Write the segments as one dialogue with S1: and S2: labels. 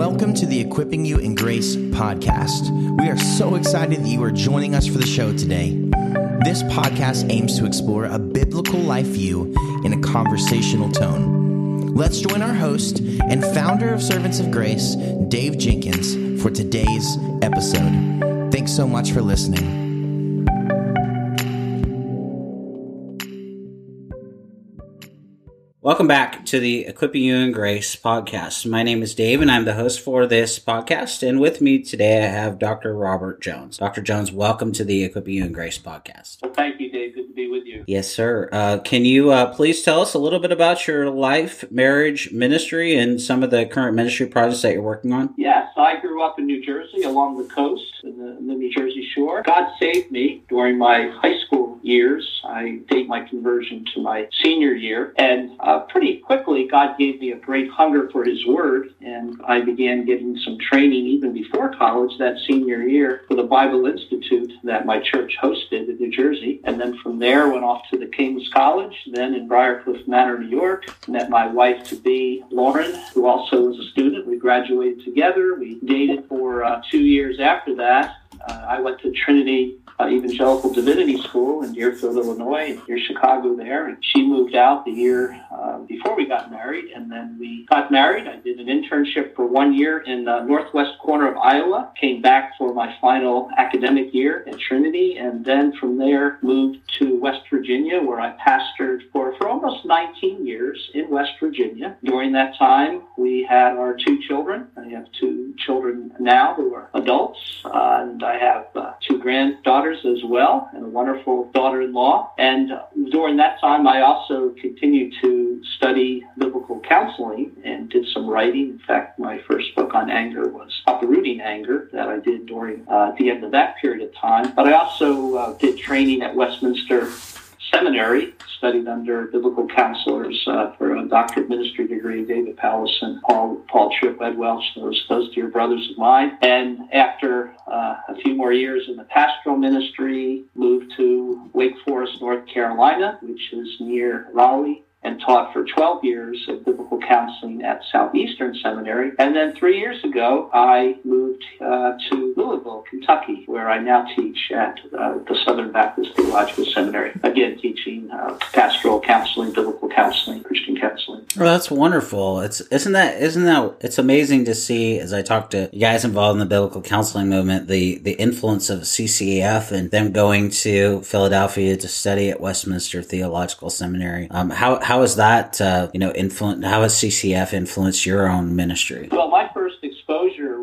S1: Welcome to the Equipping You in Grace podcast. We are so excited that you are joining us for the show today. This podcast aims to explore a biblical life view in a conversational tone. Let's join our host and founder of Servants of Grace, Dave Jenkins, for today's episode. Thanks so much for listening.
S2: Welcome back to the Equipping You in Grace podcast. My name is Dave and I'm the host for this podcast. And with me today, I have Dr. Robert Jones. Dr. Jones, welcome to the Equipping You in Grace podcast.
S3: Well, thank you, Dave. Good be with you.
S2: Yes, sir. Uh, can you uh, please tell us a little bit about your life, marriage, ministry, and some of the current ministry projects that you're working on?
S3: Yes, I grew up in New Jersey along the coast, in the, in the New Jersey shore. God saved me during my high school years. I date my conversion to my senior year. And uh, pretty quickly, God gave me a great hunger for His Word. And I began getting some training even before college that senior year for the Bible Institute that my church hosted in New Jersey. And then from there, went off to the King's College, then in Briarcliff Manor, New York. Met my wife to be, Lauren, who also was a student. We graduated together. We dated for uh, two years after that. Uh, I went to Trinity uh, Evangelical Divinity School in Deerfield, Illinois, near Chicago there. And she moved out the year uh, before we got married. And then we got married. I did an internship for one year in the northwest corner of Iowa. Came back for my final academic year at Trinity. And then from there moved to West Virginia, where I pastored for, for almost 19 years in West Virginia. During that time, we had our two children. I have two children now who are adults. Uh, and I have uh, two granddaughters as well and a wonderful daughter-in-law. And during that time, I also continued to study biblical counseling and did some writing. In fact, my first book on anger was Uprooting Anger that I did during uh, the end of that period of time. But I also uh, did training at Westminster Seminary, studied under biblical counselors uh, for a doctorate ministry degree, David Powlison, Paul, Paul Tripp, Ed Welch, those, those dear brothers of mine. And after uh, a few more years in the pastoral ministry, moved to Wake Forest, North Carolina, which is near Raleigh, and taught for 12 years of biblical counseling at Southeastern Seminary. And then three years ago, I moved uh, to Louisville, Kentucky, where I now teach at uh, the Southern Baptist Theological Seminary. Again, teaching uh, pastoral counseling, biblical counseling, Christian counseling.
S2: Well, that's wonderful. It's isn't that isn't that it's amazing to see as I talk to guys involved in the biblical counseling movement the the influence of CCEF and them going to Philadelphia to study at Westminster Theological Seminary. Um, how how has that uh, you know influence? How has CCF influenced your own ministry?
S3: Well, my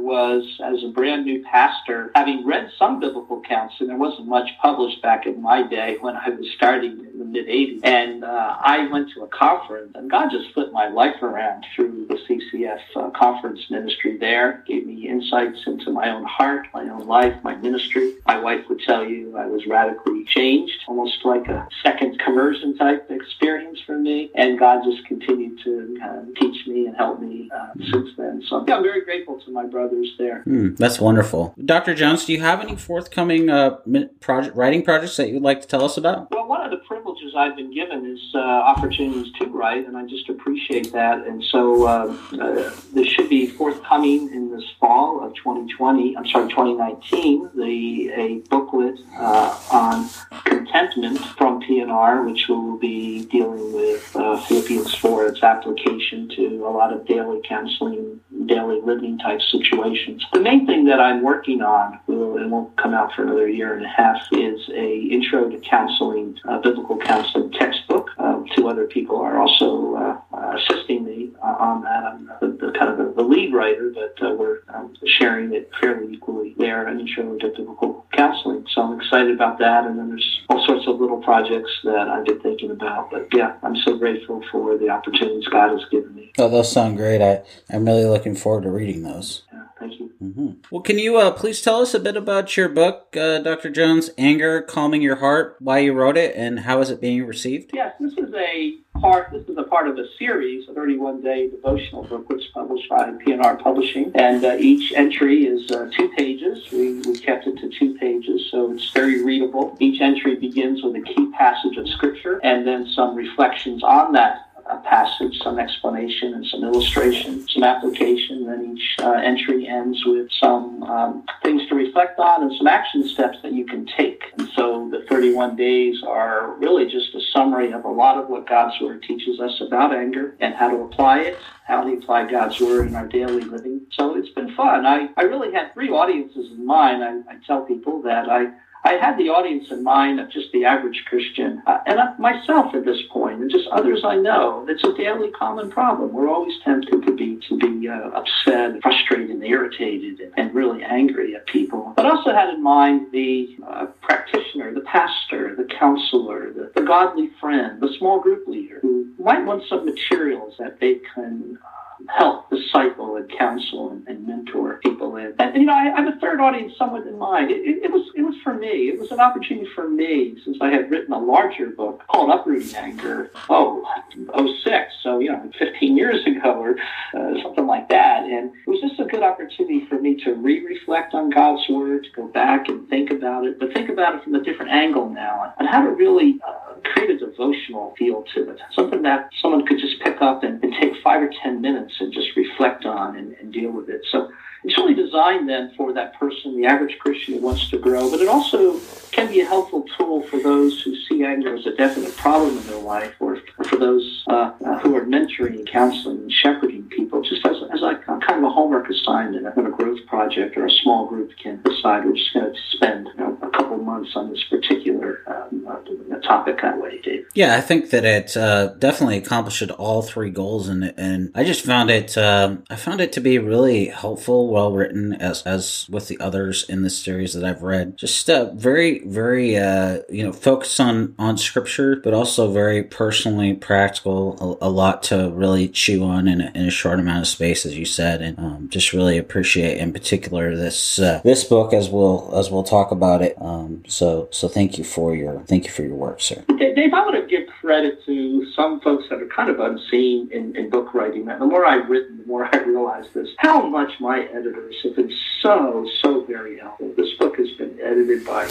S3: was as a brand new pastor, having read some biblical counseling. There wasn't much published back in my day when I was starting mid '80s, and uh, I went to a conference, and God just flipped my life around through the CCF uh, conference ministry. There gave me insights into my own heart, my own life, my ministry. My wife would tell you I was radically changed, almost like a second conversion type experience for me and God just continued to uh, teach me and help me uh, since then. So yeah, I'm very grateful to my brothers there.
S2: Hmm, that's wonderful. Dr. Jones, do you have any forthcoming uh, project writing projects that you'd like to tell us about?
S3: Well, one of the privileges I've been given is uh, opportunities to write, and I just appreciate that. And so uh, uh, this should be forthcoming in this fall of 2020. I'm sorry, 2019. The a booklet on contentment from P&R, which will be dealing with uh, Philippians 4, its application to a lot of daily counseling, daily living type situations. The main thing that I'm working on, will, it won't come out for another year and a half, is a intro to counseling, uh, biblical counseling textbook. Uh, two other people are also uh, assisting me uh, on that. I'm kind of the, the, lead writer, but uh, we're um, sharing it fairly equally there, an intro to biblical counseling. So I'm excited about that. And then there's all sorts of little projects that I've been thinking about. But yeah, I'm so grateful for the opportunities God has given me.
S2: Oh, those sound great. I, I'm really looking forward to reading those.
S3: Yeah, thank you.
S2: Mm-hmm. Well, can you uh, please tell us a bit about your book, uh, Dr. Jones, Anger, Calming Your Heart, why you wrote it, and how is it being received?
S3: Yes, this is a part, this is a part of a series, a 31 day devotional book, which is published by P&R Publishing. And uh, each entry is uh, two pages. We, we kept it to two pages, so it's very readable. Each entry begins with a key passage of Scripture and then some reflections on that a passage, some explanation, and some illustration, some application. Then each uh, entry ends with some um, things to reflect on and some action steps that you can take. And so the 31 days are really just a summary of a lot of what God's Word teaches us about anger and how to apply it, how to apply God's Word in our daily living. So it's been fun. I, I really had three audiences in mind. I, I tell people that I I had the audience in mind of just the average Christian, uh, and uh, myself at this point, and just others I know. It's a daily common problem. We're always tempted to be to be uh, upset, frustrated, and irritated, and, really angry at people. But also had in mind the uh, practitioner, the pastor, the counselor, the, the godly friend, the small group leader, who might want some materials that they can help disciple and counsel and, and mentor people in. And, you know, I, I, have a third audience somewhat in mind. It, it, it, was it was for me. It was an opportunity for me since I had written a larger book called Uprooting Anger. Oh, 06, so you know, 15 years ago or uh, something like that. And it was just a good opportunity for me to re-reflect on God's word, to go back and think about it, but think about it from a different angle now, and how to really uh, create a devotional feel to it, something that someone could just pick up and, and take five or ten minutes and just reflect on and, and deal with it. So it's really designed then for that person, the average Christian who wants to grow, but it also can be a helpful tool for those who see anger as a definite problem in their life or for those uh, uh, who are mentoring and counseling and shepherding people, just as, as a kind of a homework assignment when a growth project or a small group can decide we're just going to spend you know, a couple months on this particular um, uh, topic that way, Dave.
S2: Yeah, I think that it uh, definitely accomplished all three goals, and and I just found it um, I found it to be really helpful well written as as with the others in this series that I've read. Just uh, very very uh, you know focused on on scripture, but also very personally practical. A, a lot to really chew on in a, in a, short amount of space, as you said, and um, just really appreciate in particular this uh, this book as we'll as we'll talk about it. Um, so so thank you for your thank you for your work, sir.
S3: Dave, I want to give credit to some folks that are kind of unseen in, in book writing. That the more I've written, the more I realize this. How much my editors have been so, so very helpful. This book has been edited by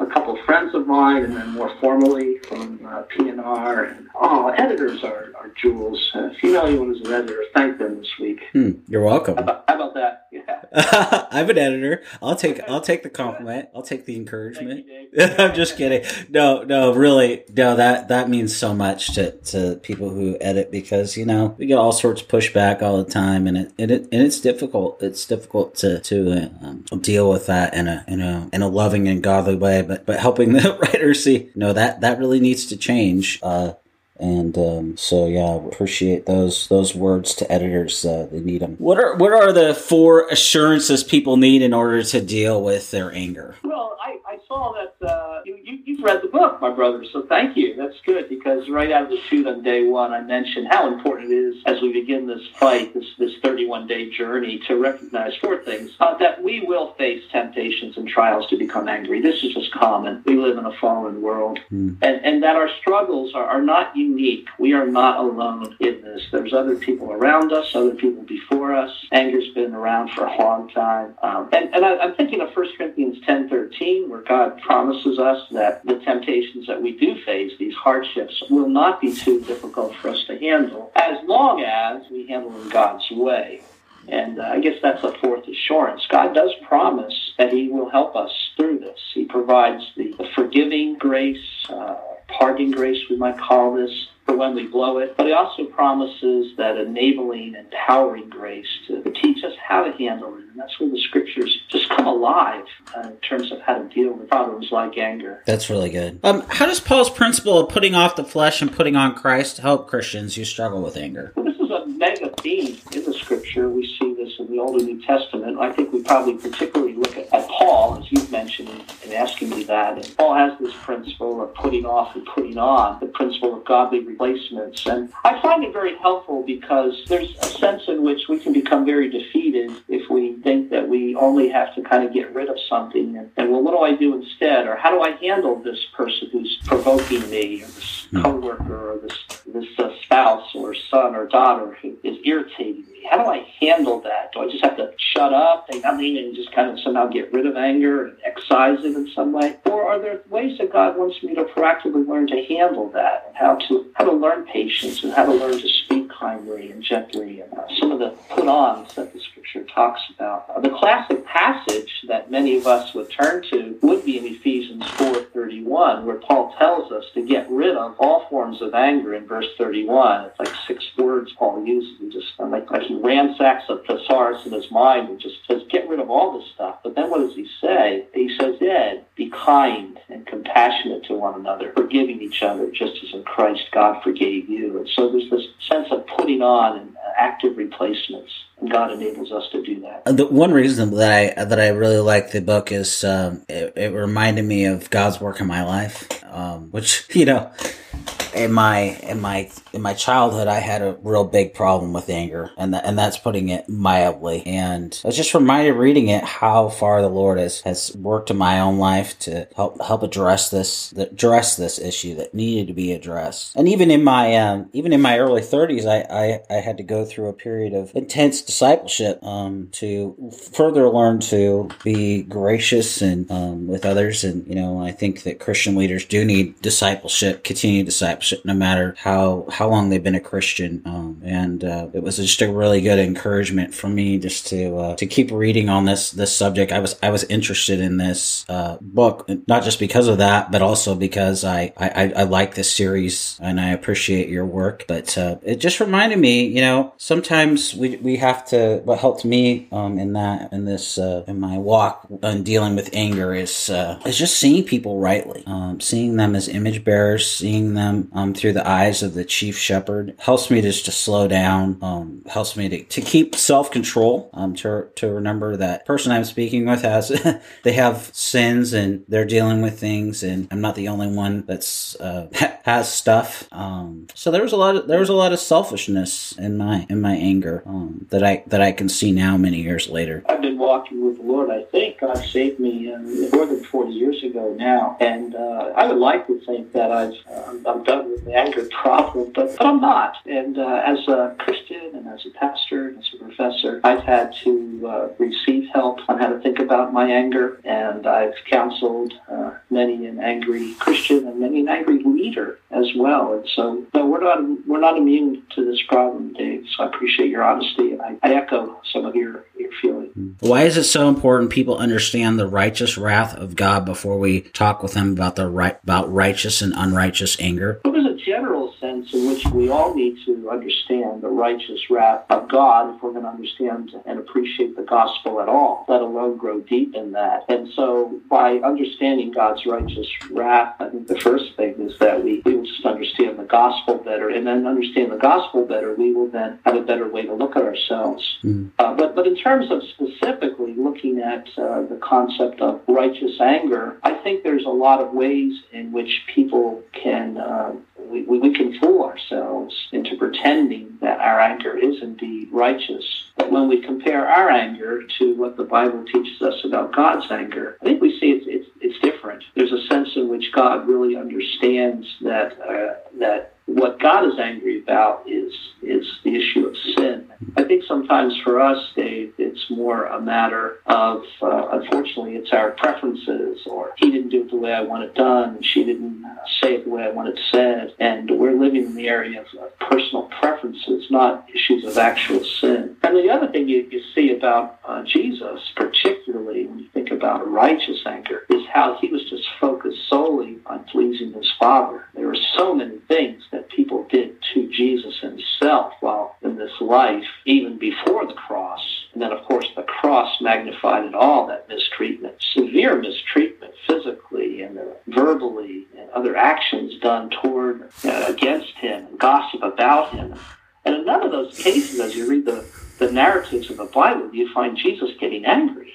S3: a couple of friends of mine, and then more formally from uh, P&R. And, oh, editors are, are jewels. Uh, if you know anyone who's an editor, thank them this week.
S2: Hmm, you're welcome.
S3: How about, how about that?
S2: Yeah. I'm an editor. I'll take I'll take the compliment. I'll take the encouragement. You, I'm just kidding. No, no, really, no. That that means so much to, to people who edit because you know we get all sorts of pushback all the time, and it and, it, and it's difficult. It's difficult to to um, deal with that in a in a in a loving and godly way but but helping the writer see no that that really needs to change. Uh, and um, so yeah, appreciate those those words to editors. Uh, they need them. What are what are the four assurances people need in order to deal with their anger?
S3: Well, I, I saw that uh, you, you have read the book, my brother. So thank you. That's good because right out of the chute on day one, I mentioned how important it is as we begin this fight, this this 31 day journey, to recognize four things uh, that we will face temptations and trials to become angry. This is just common. We live in a fallen world, mm. and and that our struggles are, are not unique. We are not alone in this. There's other people around us, other people before us. Anger's been around for a long time. Um, and and I, am thinking of 1 Corinthians 10:13, where God promises us that the temptations that we do face, these hardships, will not be too difficult for us to handle, as long as we handle them God's way. And uh, I guess that's a fourth assurance. God does promise that He will help us through this. He provides the, the forgiving grace, uh, parting grace, we might call this, for when we blow it. But he also promises that enabling, empowering grace to, teach us how to handle it. And that's where the scriptures just come alive uh, in terms of how to deal with problems like anger.
S2: That's really good. Um, how does Paul's principle of putting off the flesh and putting on Christ help Christians who struggle with anger?
S3: Well, this is a mega theme in the scripture. We see this in the Old and New Testament. I think we probably particularly look at, at Paul, as you've mentioned in asking me that. And Paul has this principle of putting off and putting on, the principle of godly replacements. And I find it very helpful because there's a sense in which we can become very defeated if we think that we only have to kind of get rid of something. And, and well, what do I do instead? Or how do I handle this person who's provoking me, or this hmm. coworker, or this this uh, spouse, or son, or daughter who is irritating me? How do I handle that? Do I just have to shut up, say nothing, and just kind of somehow get rid of anger and excise it in some way? Or are there ways that God wants me to proactively learn to handle that and how to how to learn patience and how to learn to speak kindly and gently and uh, some of the put-ons that the Scripture talks about. The classic passage that many of us would turn to would be in Ephesians 4:31, where Paul tells us to get rid of all forms of anger. In verse 31, it's like six words Paul uses. He just like, like he ransacks a thesaurus in his mind and just says, "Get rid of all this stuff." But then what does he say? He says, "Yeah, be kind and compassionate to one another, forgiving each other, just as in Christ God forgave you." And so there's this sense of putting on and active replacements God enables us to do that.
S2: The one reason that I that I really like the book is um, it, it, reminded me of God's work in my life, um, which you know in my in my in my childhood, I had a real big problem with anger, and that, and that's putting it mildly. And I was just reminded reading it how far the Lord has has worked in my own life to help help address this address this issue that needed to be addressed. And even in my um, even in my early 30s, I, I, I had to go through a period of intense discipleship um, to further learn to be gracious and um, with others. And you know, I think that Christian leaders do need discipleship, continued discipleship no matter how how long they've been a Christian. Um, and uh, it was just a really good encouragement for me just to uh, to keep reading on this this subject. I was I was interested in this uh, book not just because of that, but also because I I, I like this series and I appreciate your work. But uh, it just reminded me, you know, sometimes we we have to. What helped me um, in that in this uh, in my walk on dealing with anger is uh, is just seeing people rightly, um, seeing them as image bearers, seeing them um, through the eyes of the chief shepherd helps me just to slow down, um, helps me to, to keep self control, um, to, to remember that person I'm speaking with has, they have sins and they're dealing with things and I'm not the only one that's, uh, has stuff. Um, so there was a lot of, there was a lot of selfishness in my, in my anger, um, that I, that I can see now many years later.
S3: Been walking with the Lord. I think God saved me uh, more than 40 years ago now. And, uh, I would like to think that I've, uh, I'm done with the anger problem, but, but I'm not. And uh, as a Christian and as a pastor and as a professor, I've had to uh, receive help on how to think about my anger, and I've counseled uh, many an angry Christian and many an angry leader as well. And so, no, we're not we're not immune to this problem, Dave. So I appreciate your honesty, and I, I echo some of your feeling.
S2: Why is it so important people understand the righteous wrath of God before we talk with them about the right about righteous and unrighteous anger?
S3: Sense in which we all need to understand the righteous wrath of God if we're going to understand and appreciate the gospel at all, let alone grow deep in that. And so by understanding God's righteous wrath, I think the first thing is that we, we will just understand the gospel better. And then understand the gospel better, we will then have a better way to look at ourselves. Mm. Uh, but, but in terms of specifically looking at uh, the concept of righteous anger, I think there's a lot of ways in which people can uh, we, we can fool ourselves into pretending that our anger is indeed righteous. But when we compare our anger to what the Bible teaches us about God's anger, I think we see it's, it's, it's different. There's a sense in which God really understands that uh, that what God is angry about is is the issue of sin. I think sometimes for us, Dave, it's more a matter of uh, unfortunately it's our preferences, or he didn't do it the way I want it done, she didn't say the way I said, and we're living in the area of, of personal preferences, not issues of actual sin. And the other thing you, you see about uh, Jesus, particularly when you think about a righteous anger, is how he was just focused solely on pleasing his Father. There were so many things that people did to Jesus himself while in this life, even before the cross. And then, of course, the cross magnified it all, that mistreatment, severe mistreatment physically and verbally and other actions done toward, uh, against him, gossip about him. And in none of those cases, as you read the, the narratives of the Bible, you find Jesus getting angry.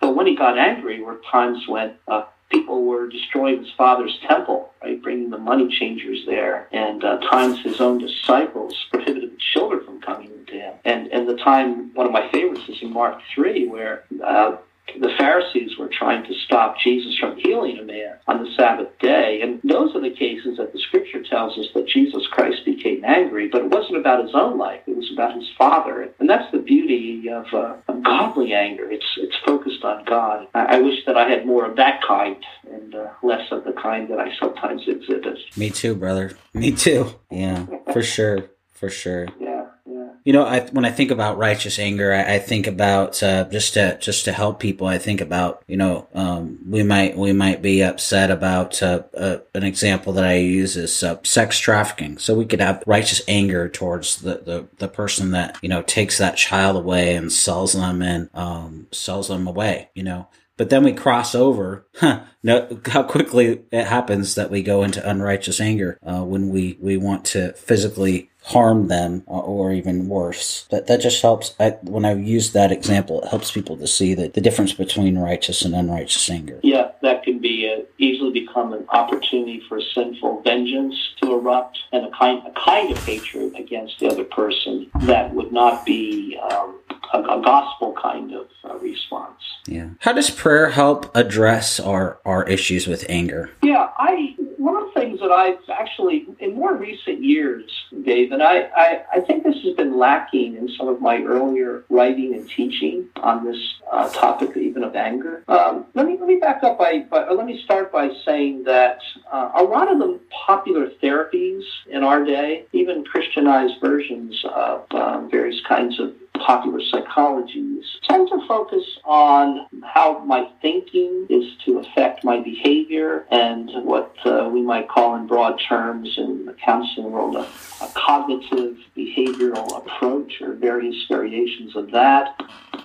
S3: But when he got angry were times when uh, people were destroying his father's temple, right, bringing the money changers there, and uh, times his own disciples prohibited the children from coming to him. And and the time, one of my favorites is in Mark three, where uh, the Pharisees were trying to stop Jesus from healing a man on the Sabbath day. And those are the cases that the scripture tells us that Jesus Christ became angry, but it wasn't about his own life. It was about his father. And that's the beauty of, uh, of godly anger. It's it's focused on God. I, I, wish that I had more of that kind and uh, less of the kind that I sometimes exhibit.
S2: Me too, brother. Me too. Yeah, for sure. For sure.
S3: Yeah.
S2: You know, I, when I think about righteous anger, I, I think about uh, just to just to help people. I think about you know um, we might we might be upset about uh, uh, an example that I use is uh, sex trafficking. So we could have righteous anger towards the, the, the person that you know takes that child away and sells them and um, sells them away. You know, but then we cross over. Huh, no, how quickly it happens that we go into unrighteous anger uh, when we we want to physically harm them uh, or even worse. That that just helps. I, when I use that example, it helps people to see that the difference between righteous and unrighteous anger.
S3: Yeah, that can be a, easily become an opportunity for sinful vengeance to erupt and a kind a kind of hatred against the other person that would not be um, a, a, gospel kind of uh, response.
S2: Yeah. How does prayer help address our our issues with anger?
S3: Yeah, I one of the things that I've actually, in more recent years, Dave, and I, I, I think this has been lacking in some of my earlier writing and teaching on this uh, topic, even of anger. Um, let me let me back up by, by let me start by saying that uh, a lot of the popular therapies in our day, even Christianized versions of um, various kinds of popular psychologies tend to focus on how my thinking is to affect my behavior and what uh, we might call in broad terms in the counseling world a, a cognitive behavioral approach or various variations of that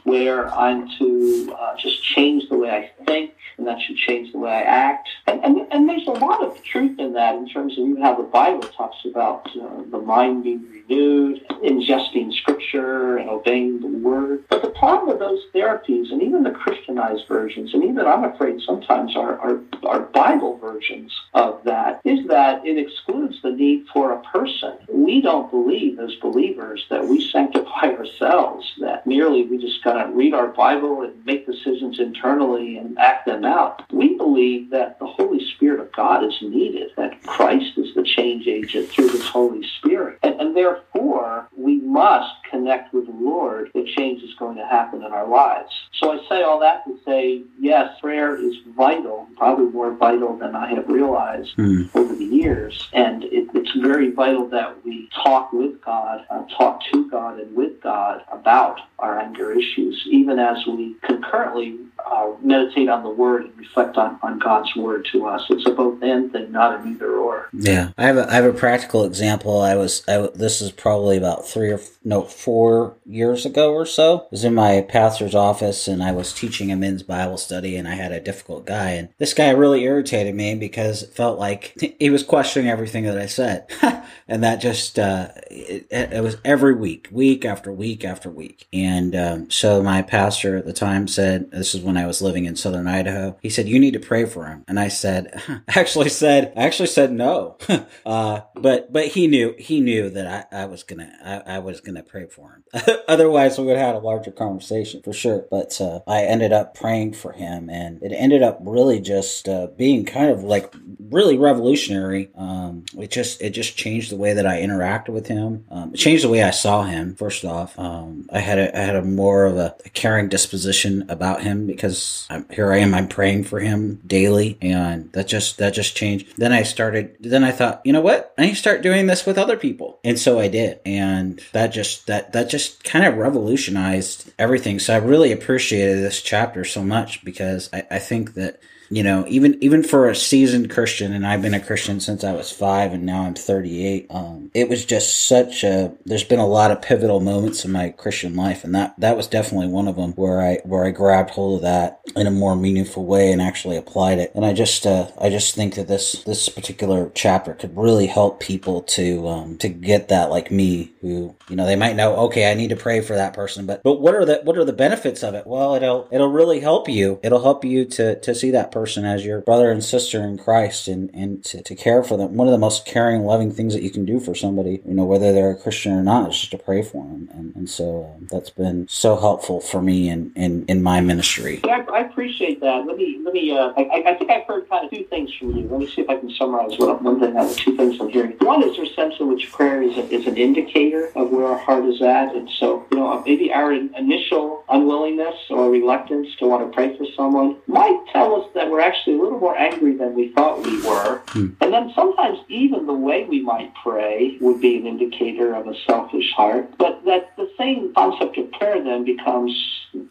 S3: where I'm to uh, just change the way I think and that should change the way I act. And, and, and there's a lot of truth in that in terms of even how the Bible talks about uh, the mind being renewed, ingesting scripture, and obeying the word. But the problem with those therapies, and even the Christianized versions, and even I'm afraid sometimes our, our, our Bible versions of that, is that it excludes the need for a person. We don't believe as believers that we sanctify ourselves, that merely we just kind read our Bible and make decisions internally and act them out. We believe that the Holy Spirit of God is needed, that Christ is the change agent through his Holy Spirit. And, and therefore, we must connect with the Lord if change is going to happen in our lives. So I say all that to say, yes, prayer is vital, probably more vital than I have realized mm. over the years. And it, it's very vital that we talk with God, uh, talk to God and with God about our anger issues, even as we concurrently uh, meditate on the Word and reflect on, on God's Word to us. It's a both and thing, not an either or.
S2: Yeah, I have a, I have a practical example. I was I, this is probably about three or no four years ago or so. I was in my pastor's office and I was teaching a men's Bible study, and I had a difficult guy, and this guy really irritated me because it felt like he was questioning everything that I said, and that just uh, it, it, was every week, week after week after week, and um, so my pastor at the time said, "This is when I was living in southern Idaho. He said, You need to pray for him. And I said, actually said, I actually said no. uh, but, but he knew, he knew that I, I was gonna, I, I was gonna pray for him. Otherwise we would have had a larger conversation for sure. But, uh, I ended up praying for him and it ended up really just, uh, being kind of like really revolutionary. Um, it just, it just changed the way that I interacted with him. Um, it changed the way I saw him, first off. Um, I had a, I had a more of a, a caring disposition about him because because here I am. I'm praying for him daily, and that just that just changed. Then I started. Then I thought, you know what? I need to start doing this with other people, and so I did, and that just that that just kind of revolutionized everything. So I really appreciated this chapter so much because I, I think that you know, even even for a seasoned Christian, and I've been a Christian since I was five, and now I'm 38. Um, it was just such a. There's been a lot of pivotal moments in my Christian life, and that that was definitely one of them where I where I grabbed hold of that in a more meaningful way and actually applied it. And I just uh, I just think that this this particular chapter could really help people to um, to get that like me, who you know they might know, okay, I need to pray for that person, but but what are the what are the benefits of it? Well, it'll it'll really help you. It'll help you to to see that person as your brother and sister in Christ and, and to, to care for them. One of the most caring, loving things that you can do for somebody, you know, whether they're a Christian or not, is just to pray for them. And, and so um, that's been so helpful for me in, in, in my ministry.
S3: I, I appreciate that. Let me, let me, uh, I, I think I've heard kind of two things from you. Let me see if I can summarize what, one thing out of two things I'm hearing. One is there's sense in which prayer is, a, is an indicator of where our heart is at. And so, you know, maybe our initial unwillingness or reluctance to want to pray for someone might tell us that we're actually a little more angry than we thought we were. Hmm. And then sometimes even the way we might pray would be an indicator of a selfish heart. But that the same concept of prayer then becomes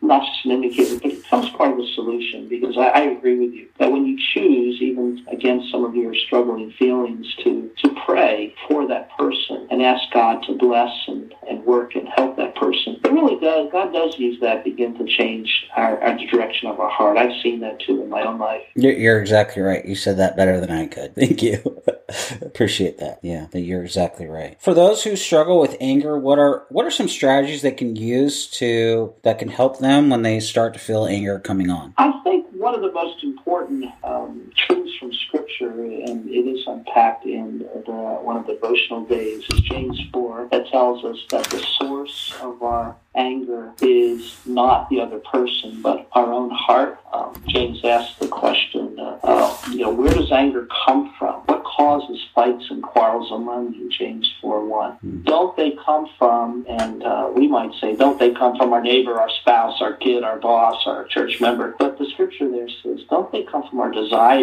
S3: not just an indicator, but it becomes part of the solution because I, I agree with you that when you choose, even against some of your struggling feelings, to, to pray for that person and ask God to bless and work and help that person, it really does, God does use that begin to change our, our direction of our heart. I've seen that too in my own life.
S2: You're, you're exactly right. You said that better than I could. Thank you. Appreciate that. Yeah, that you're exactly right. For those who struggle with anger, what are what are some strategies they can use to that can help them when they start to feel anger coming on?
S3: I think one of the most important um, truths from Scripture, and it is unpacked in the, one of the devotional days, is James 4, that tells us that the source of our anger is not the other person, but our own heart. Um, James asks the question, uh, uh, you know, where does anger come from? What causes fights and quarrels among you? James 4 1. Mm-hmm. Don't they come from, and uh, we might say, don't they come from our neighbor, our spouse, our kid, our boss, our church member? But the scripture there says, don't they come from our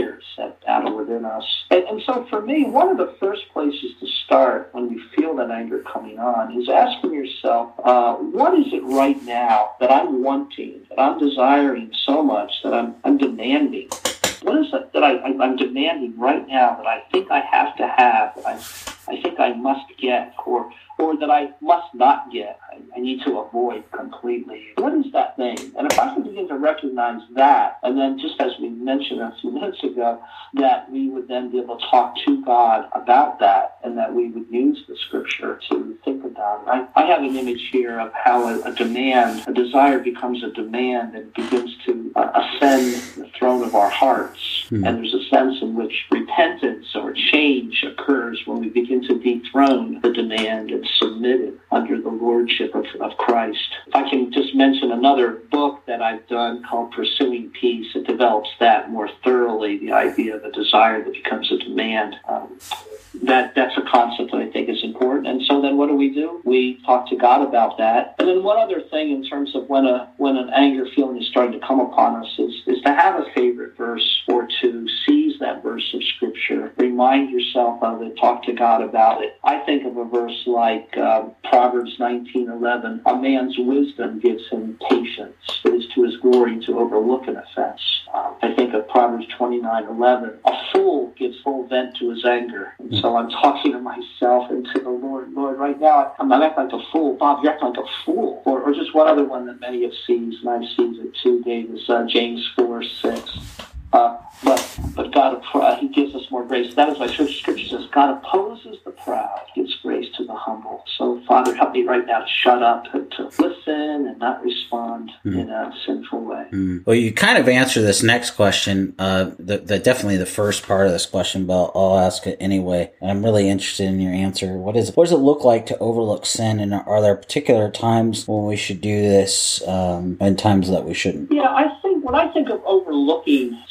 S3: desires that battle within us? And, and so for me, one of the first places to start when you feel that anger coming on is asking yourself, uh, what is it right now that I'm wanting, that I'm desiring so much, that I'm, I'm demanding? What is it that I, I'm demanding right now that I think I have to have, that I, I think I must get, or or that I must not get, I, I, need to avoid completely. What is that thing? And if I can begin to recognize that, and then just as we mentioned a few minutes ago, that we would then be able to talk to God about that, and that we would use the scripture to think about it. I, I have an image here of how a, a, demand, a desire becomes a demand and begins to uh, ascend the throne of our hearts. Mm-hmm. And there's a sense in which repentance or change occurs when we begin to dethrone the demand and submit it under the lordship of, of Christ. If I can just mention another book that I've done called Pursuing Peace, it develops that more thoroughly, the idea of a desire that becomes a demand. Um, that that's a concept that I think is important. And so then what do we do? We talk to God about that. And then one other thing in terms of when a when an anger feeling is starting to come upon us is, is to have a favorite verse or to seize that verse of scripture. Remind yourself of it, talk to God about it. I think of a verse like um, Proverbs nineteen eleven. A man's wisdom gives him patience. It is to his glory to overlook an offense. Um, I think of Proverbs twenty nine eleven. A fool gives full vent to his anger. And so I'm talking to myself and to the Lord. Lord, right now I'm, acting like a fool. Bob, you're acting like a fool. Or, or just one other one that many have seen, and I've seen it too, Dave, is uh, James 4, 6. Uh, but but God, uh, He gives us more grace. That is why Scripture says God opposes the proud, gives grace to the humble. So Father, help me right now to shut up, to, to listen, and not respond mm. in a sinful way.
S2: Mm. Well, you kind of answer this next question. Uh, the, the, definitely the first part of this question, but I'll ask it anyway. I'm really interested in your answer. What is what does it look like to overlook sin, and are there particular times when we should do this, um, and times that we shouldn't?
S3: Yeah, I think when I think of overlooking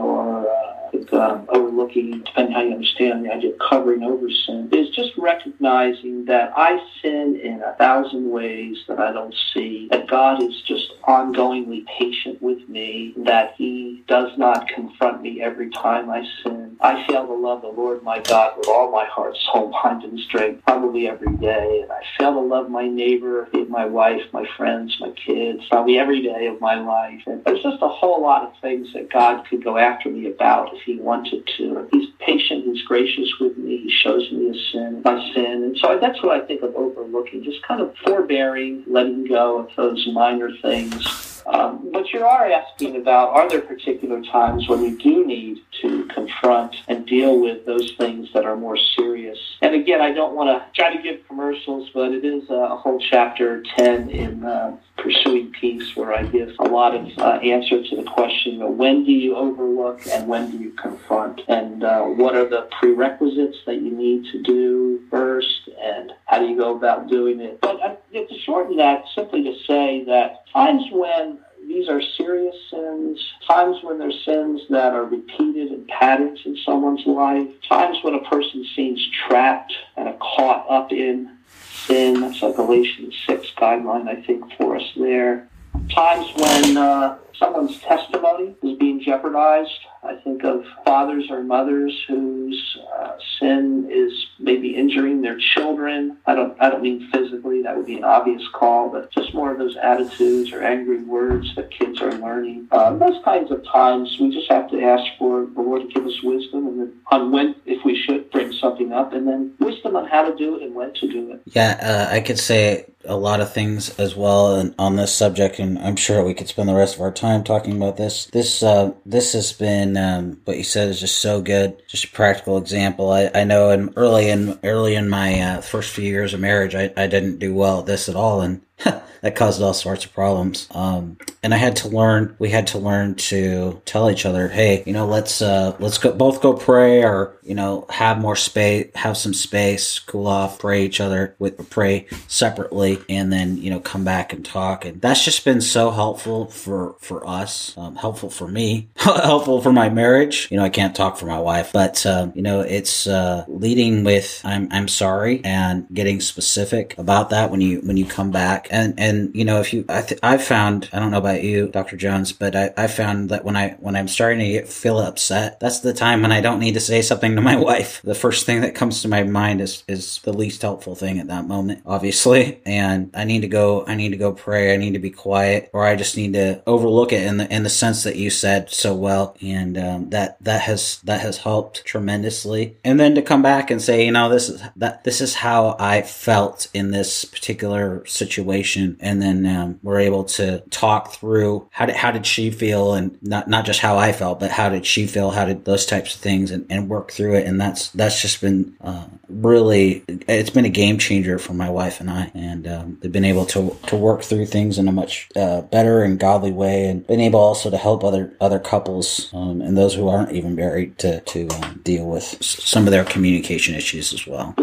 S3: or uh, um, overlooking, depending on how you understand the idea of covering over sin, is just recognizing that I sin in a thousand ways that I don't see, that God is just ongoingly patient with me, that He does not confront me every time I sin. I fail to love the Lord my God with all my heart, soul, mind, and strength, probably every day. And I fail to love my neighbor, my wife, my friends, my kids, probably every day of my life. And there's just a whole lot of things that God could go after me about if He wanted to. He's patient, He's gracious with me, He shows me a sin, my sin. And so that's what I think of overlooking, just kind of forbearing, letting go of those minor things um, but you are asking about are there particular times when we do need to confront and deal with those things that are more serious? And again, I don't want to try to give commercials, but it is a whole chapter 10 in uh, Pursuing Peace where I give a lot of uh, answer to the question of when do you overlook and when do you confront, and uh, what are the prerequisites that you need to do first, and how do you go about doing it. But uh, to shorten that, simply to say that times when these are serious sins, times when there's sins that are repeated in patterns in someone's life, times when a person seems trapped and caught up in sin. That's a Galatians 6 guideline, I think, for us there. Times when uh, someone's testimony is being jeopardized. I think of fathers or mothers whose uh, sin is maybe injuring their children. I don't, I don't mean physically, that would be an obvious call, but just more of those attitudes or angry words that kids are learning. Uh, those kinds of times, we just have to ask for the Lord to give us wisdom and then on when, if we should bring something up, and then wisdom on how to do it and when to do it.
S2: Yeah, uh, I could say a lot of things as well on this subject, and I'm sure we could spend the rest of our time talking about this. This uh, this has been um, what you said is just so good. Just a practical example. I, I know in early in early in my uh, first few years of marriage, I, I didn't do well at this at all, and that caused all sorts of problems. Um, and I had to learn. We had to learn to tell each other, "Hey, you know, let's uh, let's go both go pray, or you know, have more space, have some space, cool off, pray each other with pray separately, and then you know, come back and talk." And that's just been so helpful for for us, um, helpful for me, helpful for my marriage. You know, I can't talk for my wife, but um, you know, it's uh, leading with "I'm I'm sorry" and getting specific about that when you when you come back and and you know if you I th- I've found I don't know about you Dr. Jones but I I found that when I when I'm starting to get, feel upset that's the time when I don't need to say something to my wife. The first thing that comes to my mind is is the least helpful thing at that moment obviously. And I need to go I need to go pray. I need to be quiet or I just need to overlook it in the in the sense that you said so well. And um, that that has that has helped tremendously. And then to come back and say you know this is that this is how I felt in this particular situation, and then um, we're able to talk through how did how did she feel, and not not just how I felt, but how did she feel, how did those types of things, and, and work through it. And that's that's just been uh, really it's been a game changer for my wife and I, and um, they've been able to to work through things in a much uh, better and godly way, and been able also to help other other couples um, and those who aren't even married to to um, deal with some of their communication issues as well.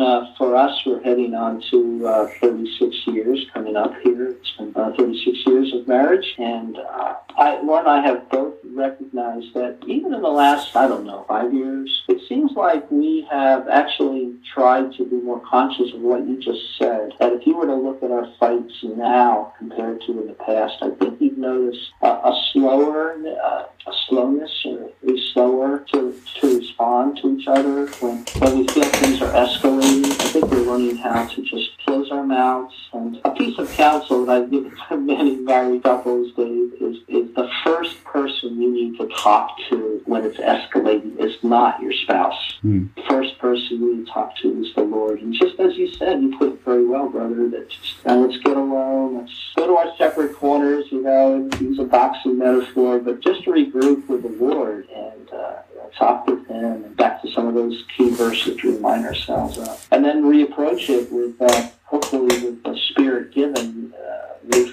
S3: Uh, for us, we're heading on to uh, 36 years coming up here. It's been uh, 36 years of marriage, and uh, I, Laura and I have both recognized that even in the last, I don't know, five years, it seems like we have actually tried to be more conscious of what you just said. That if you were to look at our fights now compared to in the past, I think you'd notice a, a slower, uh, a slowness, or a slower to, to respond to each other when, when we feel things are escalating. I think we're learning how to just close our mouths. And a piece of counsel that I've given to many married couples, Dave, is, is the first person you need to talk to when it's escalating is not your spouse. Mm. The first person you need to talk to is the Lord. And just as you said, you put it very well, brother, that just, uh, let's get alone, let's go to our separate corners, you know, and use a boxing metaphor, but just with the Lord and uh, talk with Him and back to some of those key verses to remind ourselves of. And then reapproach it with, uh, hopefully, with the Spirit given. Uh,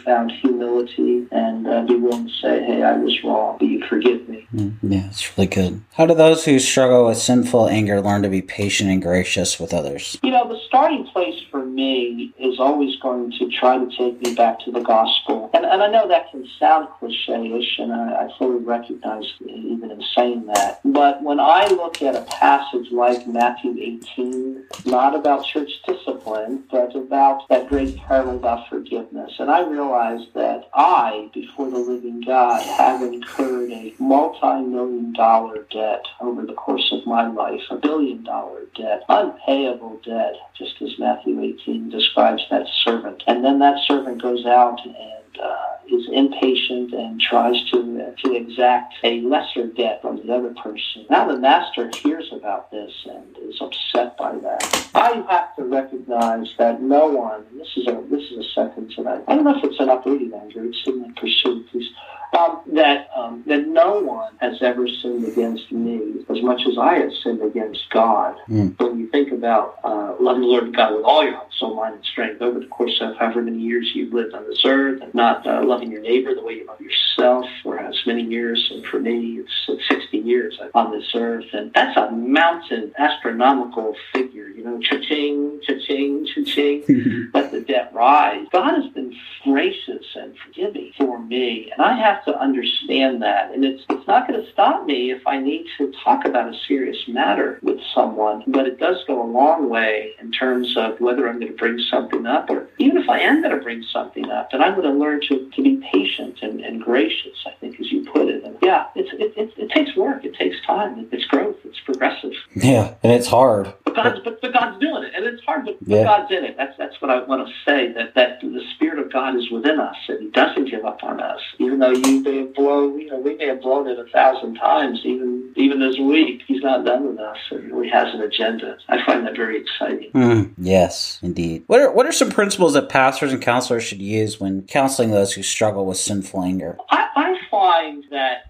S3: found humility and uh, be willing to say, hey, I was wrong, but you forgive me.
S2: Mm, yeah, it's really good. How do those who struggle with sinful anger learn to be patient and gracious with others?
S3: You know, the starting place for me is always going to try to take me back to the gospel. And, and I know that can sound cliche-ish, and I, I fully recognize even in saying that. But when I look at a passage like Matthew 18, not about church discipline, but about that great parable about forgiveness. And I realized that I, before the living God, have incurred a multi-million dollar debt over the course of my life, a billion dollar debt, unpayable debt, just as Matthew 18 describes that servant. And then that servant goes out and uh, is impatient and tries to to exact a lesser debt from the other person. Now the master hears about this and is upset by that. I have to recognize that no one. This is a this is a sentence that I, I don't know if it's an Uprooting Anger. It's in the Pursuing Peace um, that um, that no one has ever sinned against me as much as I have sinned against God. Mm. When you think about uh, loving the Lord God with all your heart, soul, mind, and strength, over the course of however many years you've lived on this earth, and not uh, loving your neighbor the way you love yourself, for as many years, and for me, it's, it's 60 years on this earth, and that's a mountain, astronomical figure. You know, cha-ching, cha-ching, cha-ching. let the debt rise. God has been gracious and forgiving for me, and I have to understand that. And it's, it's not going to stop me if I need to talk about a serious matter with someone, but it does go a long way in terms of whether I'm going to bring something up or even if I am going to bring something up, then I'm going to learn to, to be patient and, and gracious, I think, as you put it. And yeah, it, it, it takes work. It takes time. It's growth. It's progressive.
S2: Yeah, and it's hard.
S3: But God's, but, but God's doing it, and it's hard, but, yeah. but God's in it. That's, that's what I want to say, that, that the Spirit of God is within us, and He doesn't give up on us, even though you may have blown, you know, we may have blown it a thousand times, even even this week. He's not done with us, and He has an agenda. I find that very exciting.
S2: Mm, yes, indeed. What are what are some principles that pastors and counselors should use when counseling those who struggle with sinful anger?
S3: I, I find that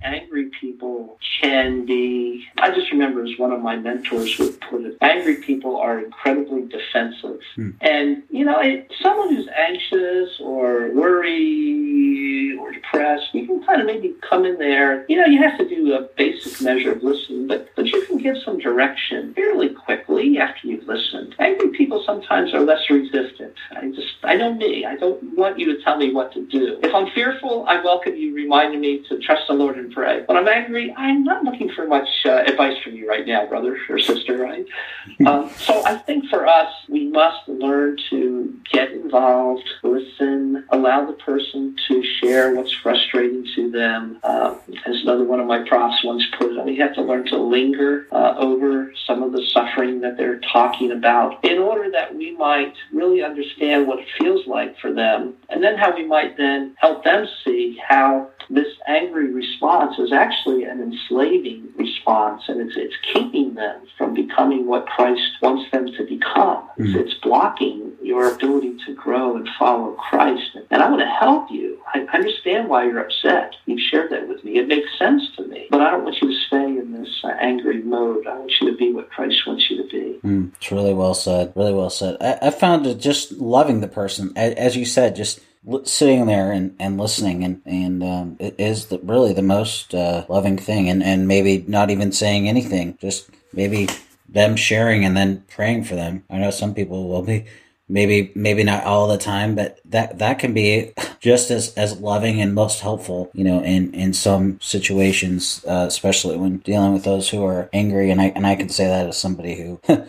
S3: angry people can be. I just remember as one of my mentors would put it: angry people are incredibly defensive, hmm. and you know, it, someone who's anxious or worried or depressed, you can kind of maybe come in there. You know, you have to do a basic measure of listening, but but you can give some direction fairly quickly after you've listened. Angry people sometimes are less resistant. I just, I know me. I don't want you to tell me what to do. If I'm fearful, I welcome you reminding me to trust the Lord and pray. When I'm angry, I'm not looking for much uh, advice from you right now, brother or sister, right? um, so I think for us, we must learn to get involved, listen, allow the person to share what's frustrating to them. Uh, as another one of my profs once put it, we have to learn to linger uh, over some of the suffering that they're talking about in order that we might really understand what it feels like for them and then how we might then help them see how this angry response is actually an enslaving response, and it's, it's keeping them from becoming what Christ wants them to become. Mm-hmm. It's blocking your ability to grow and follow Christ. And I want to help you. I understand why you're upset. You've shared that with me. It makes sense to me. But I don't want you to stay in this uh, angry mode. I want you to be what Christ wants you to be.
S2: Mm, it's really well said. Really well said. I, I found it just loving the person, as you said, just sitting there and, and listening and and um, it is the, really the most uh, loving thing and and maybe not even saying anything just maybe them sharing and then praying for them. I know some people will be maybe maybe not all the time but that that can be just as as loving and most helpful you know in in some situations uh, especially when dealing with those who are angry. And i and i can say that as somebody who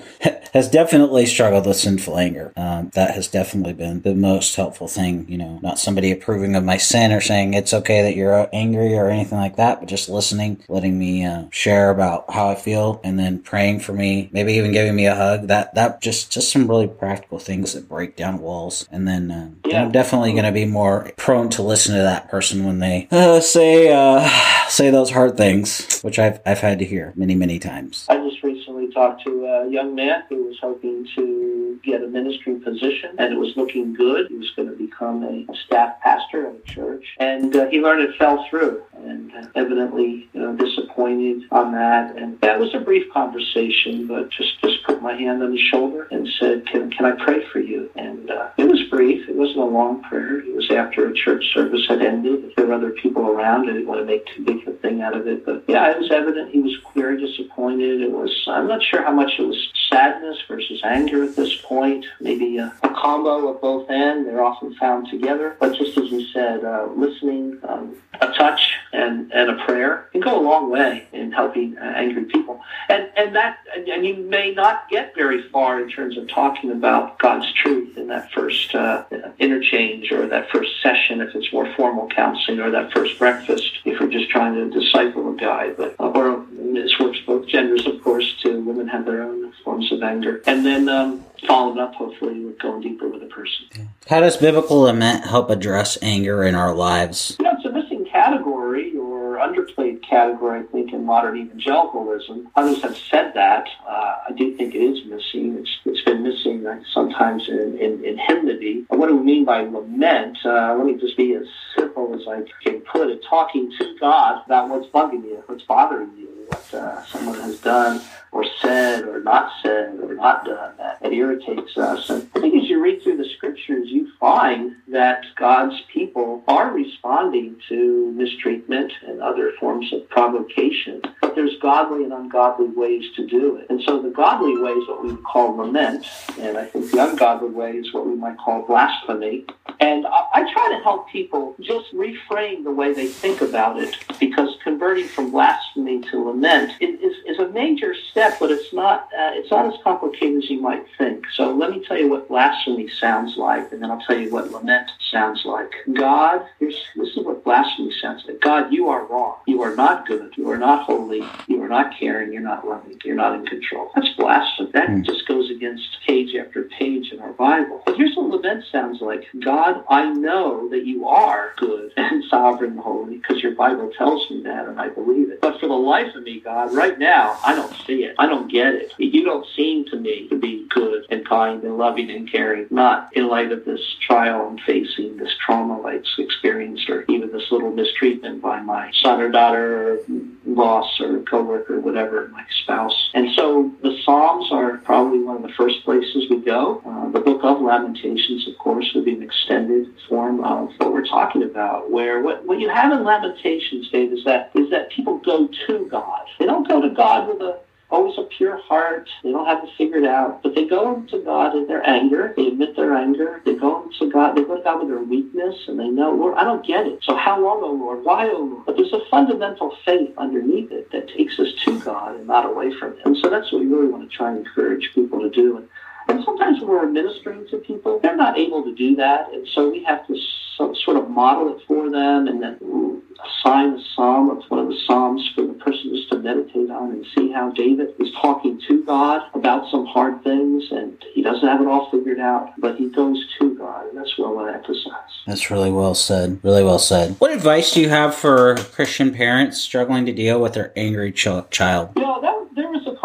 S2: has definitely struggled with sinful anger. Um, that has definitely been the most helpful thing you know not somebody approving of my sin or saying it's okay that you're angry or anything like that but just listening letting me uh, share about how i feel and then praying for me maybe even giving me a hug. That that just just some really practical things things that break down walls. And then, uh, yeah. I'm definitely going to be more prone to listen to that person when they uh, say uh, say those hard things, which I've I've had to hear many many times.
S3: I just recently talked to a young man who was hoping to get a ministry position, and it was looking good. He was going to become a staff pastor in a church, and uh, he learned it fell through, and uh, evidently you know, disappointed on that. And that was a brief conversation, but just just put my hand on his shoulder and said, "Can can I pray for?" you. And uh, it was brief. It wasn't a long prayer. It was after a church service had ended. There were other people around. I didn't want to make too big a thing out of it. But yeah, it was evident he was very disappointed. It was, I'm not sure how much it was sadness versus anger at this point. Maybe a, a combo of both ends. They're often found together. But just as you said, uh, listening, um, a touch, and, and a prayer can go a long way in helping uh, angry people. And, and that, and you may not get very far in terms of talking about God's truth in that first uh, interchange or that first session if it's more formal counseling or that first breakfast if we're just trying to disciple a guy. But uh, or this works both genders, of course. Women have their own forms of anger. And then um, followed up, hopefully, with going deeper with a person.
S2: How does biblical lament help address anger in our lives?
S3: You know, it's a missing category or underplayed category, I think, in modern evangelicalism. Others have said that. Uh, I do think it is missing. It's, it's been missing sometimes in, in, in hymnody. What do we mean by lament? Uh, let me just be as simple as I can put it. Talking to God about what's bugging you, what's bothering you, what uh, someone has done or said or not said or not done that, that irritates us. And I think as you read through the scriptures, you find that God's people are responding to mistreatment and other forms of provocation, but there's godly and ungodly ways to do it. And so the godly way is what we call lament, and I think the ungodly way is what we might call blasphemy. And I, I try to help people just reframe the way they think about it, because converting from blasphemy to lament is, is, is a major step, but it's not uh, it's not as complicated as you might think. So let me tell you what blasphemy sounds like, and then I'll tell you what lament sounds like. God, here's, this is what blasphemy sounds like. God, you are wrong. You are not good. You are not holy. You are not caring. You're not loving. You're not in control. That's blasphemy. That mm. just goes against page after page in our Bible. But here's what lament sounds like. God, I know that you are good and sovereign and holy because your Bible tells me that, and I believe it. But for the life of me, God, right now, I don't see it. I don't get it. You don't seem to me to be good and kind and loving and caring, not in light of this trial I'm facing, this trauma I've experienced, or even this little mistreatment by my son or daughter, or boss or coworker, whatever, my spouse. And so the Psalms are probably one of the first places we go. Uh, the book of Lamentations, of course, would be an extended form of what we're talking about, where what, what you have in Lamentations, Dave, is that is that people go to God. They don't go to God with a always a pure heart. They don't have it figured out, but they go to God in their anger. They admit their anger. They go to God. They go to God with their weakness, and they know, Lord, I don't get it. So how long, O Lord? Why, O Lord? But there's a fundamental faith underneath it that takes us to God and not away from Him. And so that's what we really want to try and encourage people to do. And, and sometimes when we're ministering to people, they're not able to do that, and so we have to so, sort of model it for them, and then assign a psalm of one of the psalms for the person just to meditate on and see how David is talking to God about some hard things, and he doesn't have it all figured out, but he goes to God, and that's what I want to emphasize.
S2: That's really well said. Really well said. What advice do you have for Christian parents struggling to deal with their angry ch- child?
S3: You know, that, there was a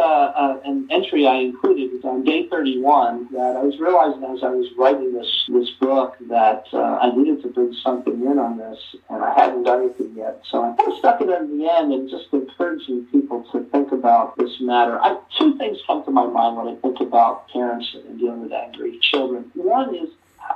S3: an entry I included is on day 31 that I was realizing as I was writing this this book that uh, I needed to bring something in on this, and I hadn't done anything yet. So I kind of stuck it in the end and just encouraging people to think about this matter. I, two things come to my mind when I think about parents and dealing with angry children. One is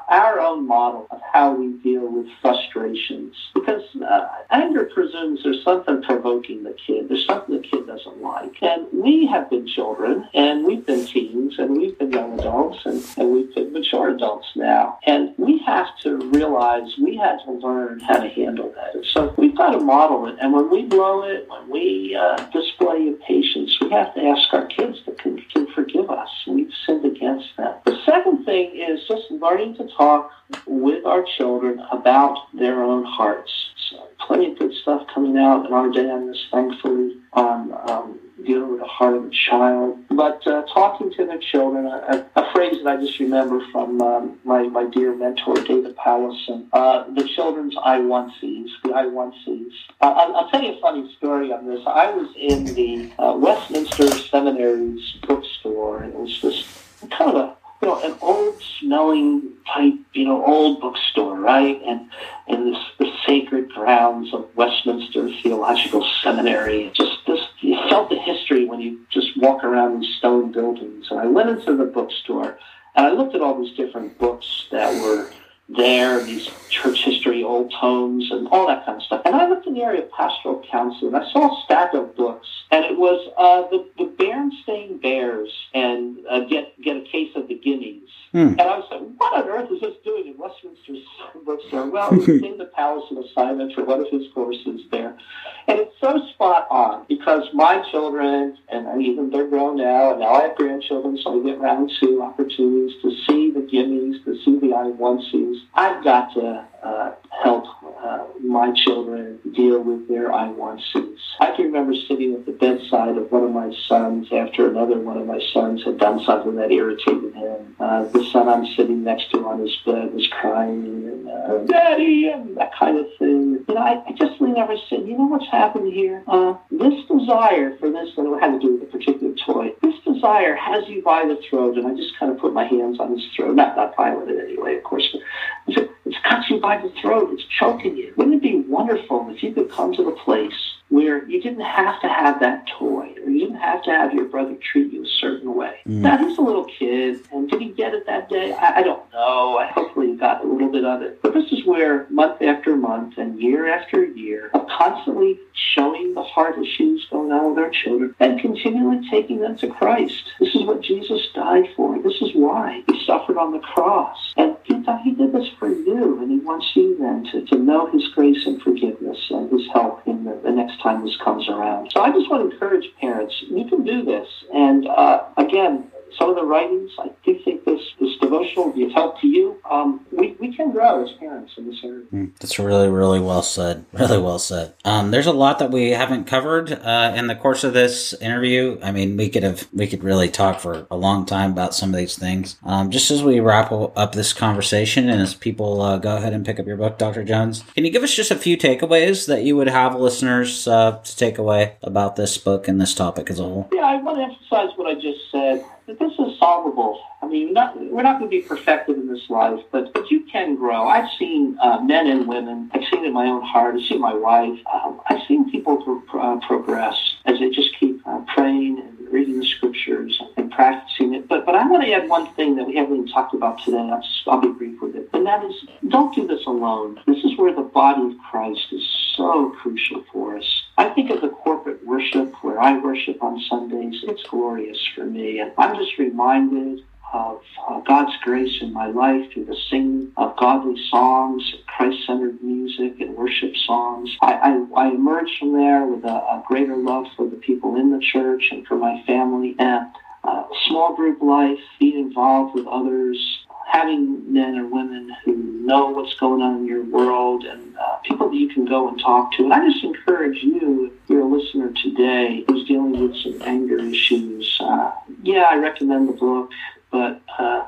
S3: our own model of how we deal with frustrations. Because uh, anger presumes there's something provoking the kid. There's something the kid doesn't like. And we have been children, and we've been teens, and we've been young adults, and, and we've been mature adults now. And we have to realize we had to learn how to handle that. So we've got to model it. And when we blow it, when we uh, display patience, we have to ask our kids to can forgive us. We've sinned against them. The second thing is just learning to talk with our children about their own hearts. So plenty of good stuff coming out in our day on this, thankfully, on um, dealing with the heart of a child. But uh, talking to their children, a, a, phrase that I just remember from um, my, my dear mentor, David Powlison, uh, the children's I want sees, the I want sees. Uh, I'll, I'll, tell you a funny story on this. I was in the uh, Westminster Seminary's bookstore, and it was this kind of a you know, an old smelling type, you know, old bookstore, right? And in this the sacred grounds of Westminster Theological Seminary. Just this you felt the history when you just walk around these stone buildings. And I went into the bookstore and I looked at all these different books that were there, these church history, old tomes, and all that kind of stuff. And I looked in the area of pastoral counsel, and I saw a stack of books, and it was uh, the the Berenstain Bears and uh, get get a case of the Gimmies. Hmm. And I like, what on earth is this doing in Westminster bookstore? Well, it was in the Powlison Assignment for one of his courses there, and it's so spot on because my children, and even they're grown now, and now I have grandchildren, so I get around to opportunities to see the Gimmies, to see the I-1Cs. I've got to uh, help uh, my children deal with their I want Cs. I can remember sitting at the bedside of one of my sons after another one of my sons had done something that irritated him. Uh, the son I'm sitting next to on his bed was crying and, uh, Daddy, and that kind of thing. You know, I, I just leaned over said, you know what's happened here? Uh, this desire for this, and it had to do with a particular toy, this desire has you by the throat, and I just kind of put my hands on his throat, not, not violent in any way, of course, but you by the throat, it's choking you. Wouldn't it be wonderful if you could come to the place where you didn't have to have that toy you have to have your brother treat you a certain way. Mm. Now, he's a little kid, and did he get it that day? I, I don't know. I hopefully he got a little bit of it. But this is where month after month and year after year, constantly showing the heart issues going on with our children and continually taking them to Christ. This is what Jesus died for. This is why he suffered on the cross. And he, he did this for you, and he wants you then to, to know his grace and forgiveness and his help in the, the next time this comes around. So I just want to encourage parents, you can do this. And uh, again, some of the writings, I do think this, this devotional will be of help to you. Um, we, we can grow as parents in this area. Mm,
S2: that's really, really well said. Really well said. Um, there's a lot that we haven't covered uh, in the course of this interview. I mean, we could have, we could really talk for a long time about some of these things. Um, just as we wrap up this conversation and as people uh, go ahead and pick up your book, Dr. Jones, can you give us just a few takeaways that you would have listeners uh, to take away about this book and this topic as a whole?
S3: Yeah, I want to emphasize what I just said that this is solvable. I mean, not, we're not going to be perfected in this life, but, but you can grow. I've seen uh, men and women. I've seen it in my own heart. I've seen my wife. Um, I've seen people pro- uh, progress as they just keep uh, praying and reading the scriptures and practicing it. But but I want to add one thing that we haven't even talked about today. I'll, just, I'll be brief with it, and that is don't do this alone. This is where the body of Christ is so crucial for us. I think of the corporate worship where I worship on Sundays. It's glorious for me, and I'm just reminded of uh, God's grace in my life through the singing of godly songs, Christ-centered music, and worship songs. I, I, I from there with a, a, greater love for the people in the church and for my family, and uh, small group life, being involved with others, having men or women who know what's going on in your world and uh, people that you can go and talk to. And I just encourage you, if you're a listener today who's dealing with some anger issues, uh, yeah, I recommend the book, but uh,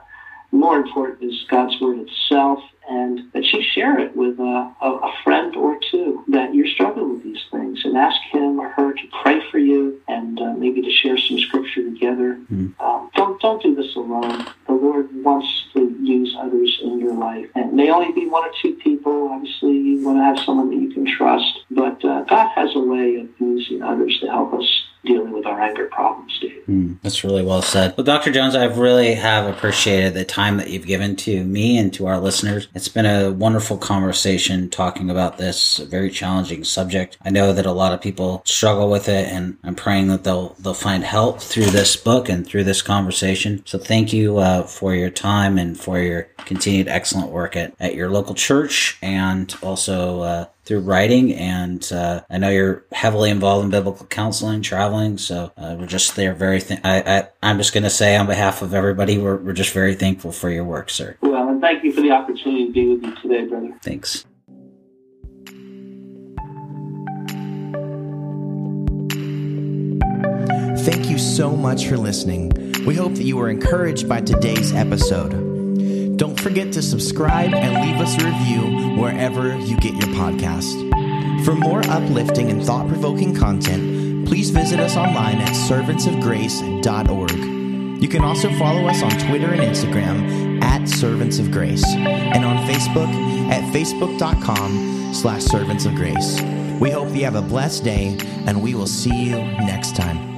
S3: more important is God's Word itself and that you share it with a, a, a, friend or two that you're struggling with these things and ask him or her to pray for you and uh, maybe to share some scripture together. Mm. Um, don't, don't do this alone. The Lord wants to use others in your life. And it may only be one or two people. Obviously, you want to have someone that you can trust. But uh, God has a way of using others to help us dealing with our anger problems, Dave.
S2: Mm, that's really well said. Well, Dr. Jones, I really have appreciated the time that you've given to me and to our listeners. It's been a wonderful conversation talking about this very challenging subject. I know that a lot of people struggle with it, and I'm praying that they'll they'll find help through this book and through this conversation. So, thank you uh, for your time and for your continued excellent work at, at your local church and also uh, through writing. And uh, I know you're heavily involved in biblical counseling, traveling. So uh, we're just there very. Th- I, I am just going to say on behalf of everybody, we're we're just very thankful for your work, sir.
S3: Well, and thank you for the opportunity to be with you today, brother.
S2: Thanks.
S1: Thank you so much for listening. We hope that you were encouraged by today's episode. Don't forget to subscribe and leave us a review wherever you get your podcast. For more uplifting and thought provoking content, please visit us online at servantsofgrace.org. You can also follow us on Twitter and Instagram Servants of Grace and on Facebook at facebook.com slash servants of grace. We hope you have a blessed day and we will see you next time.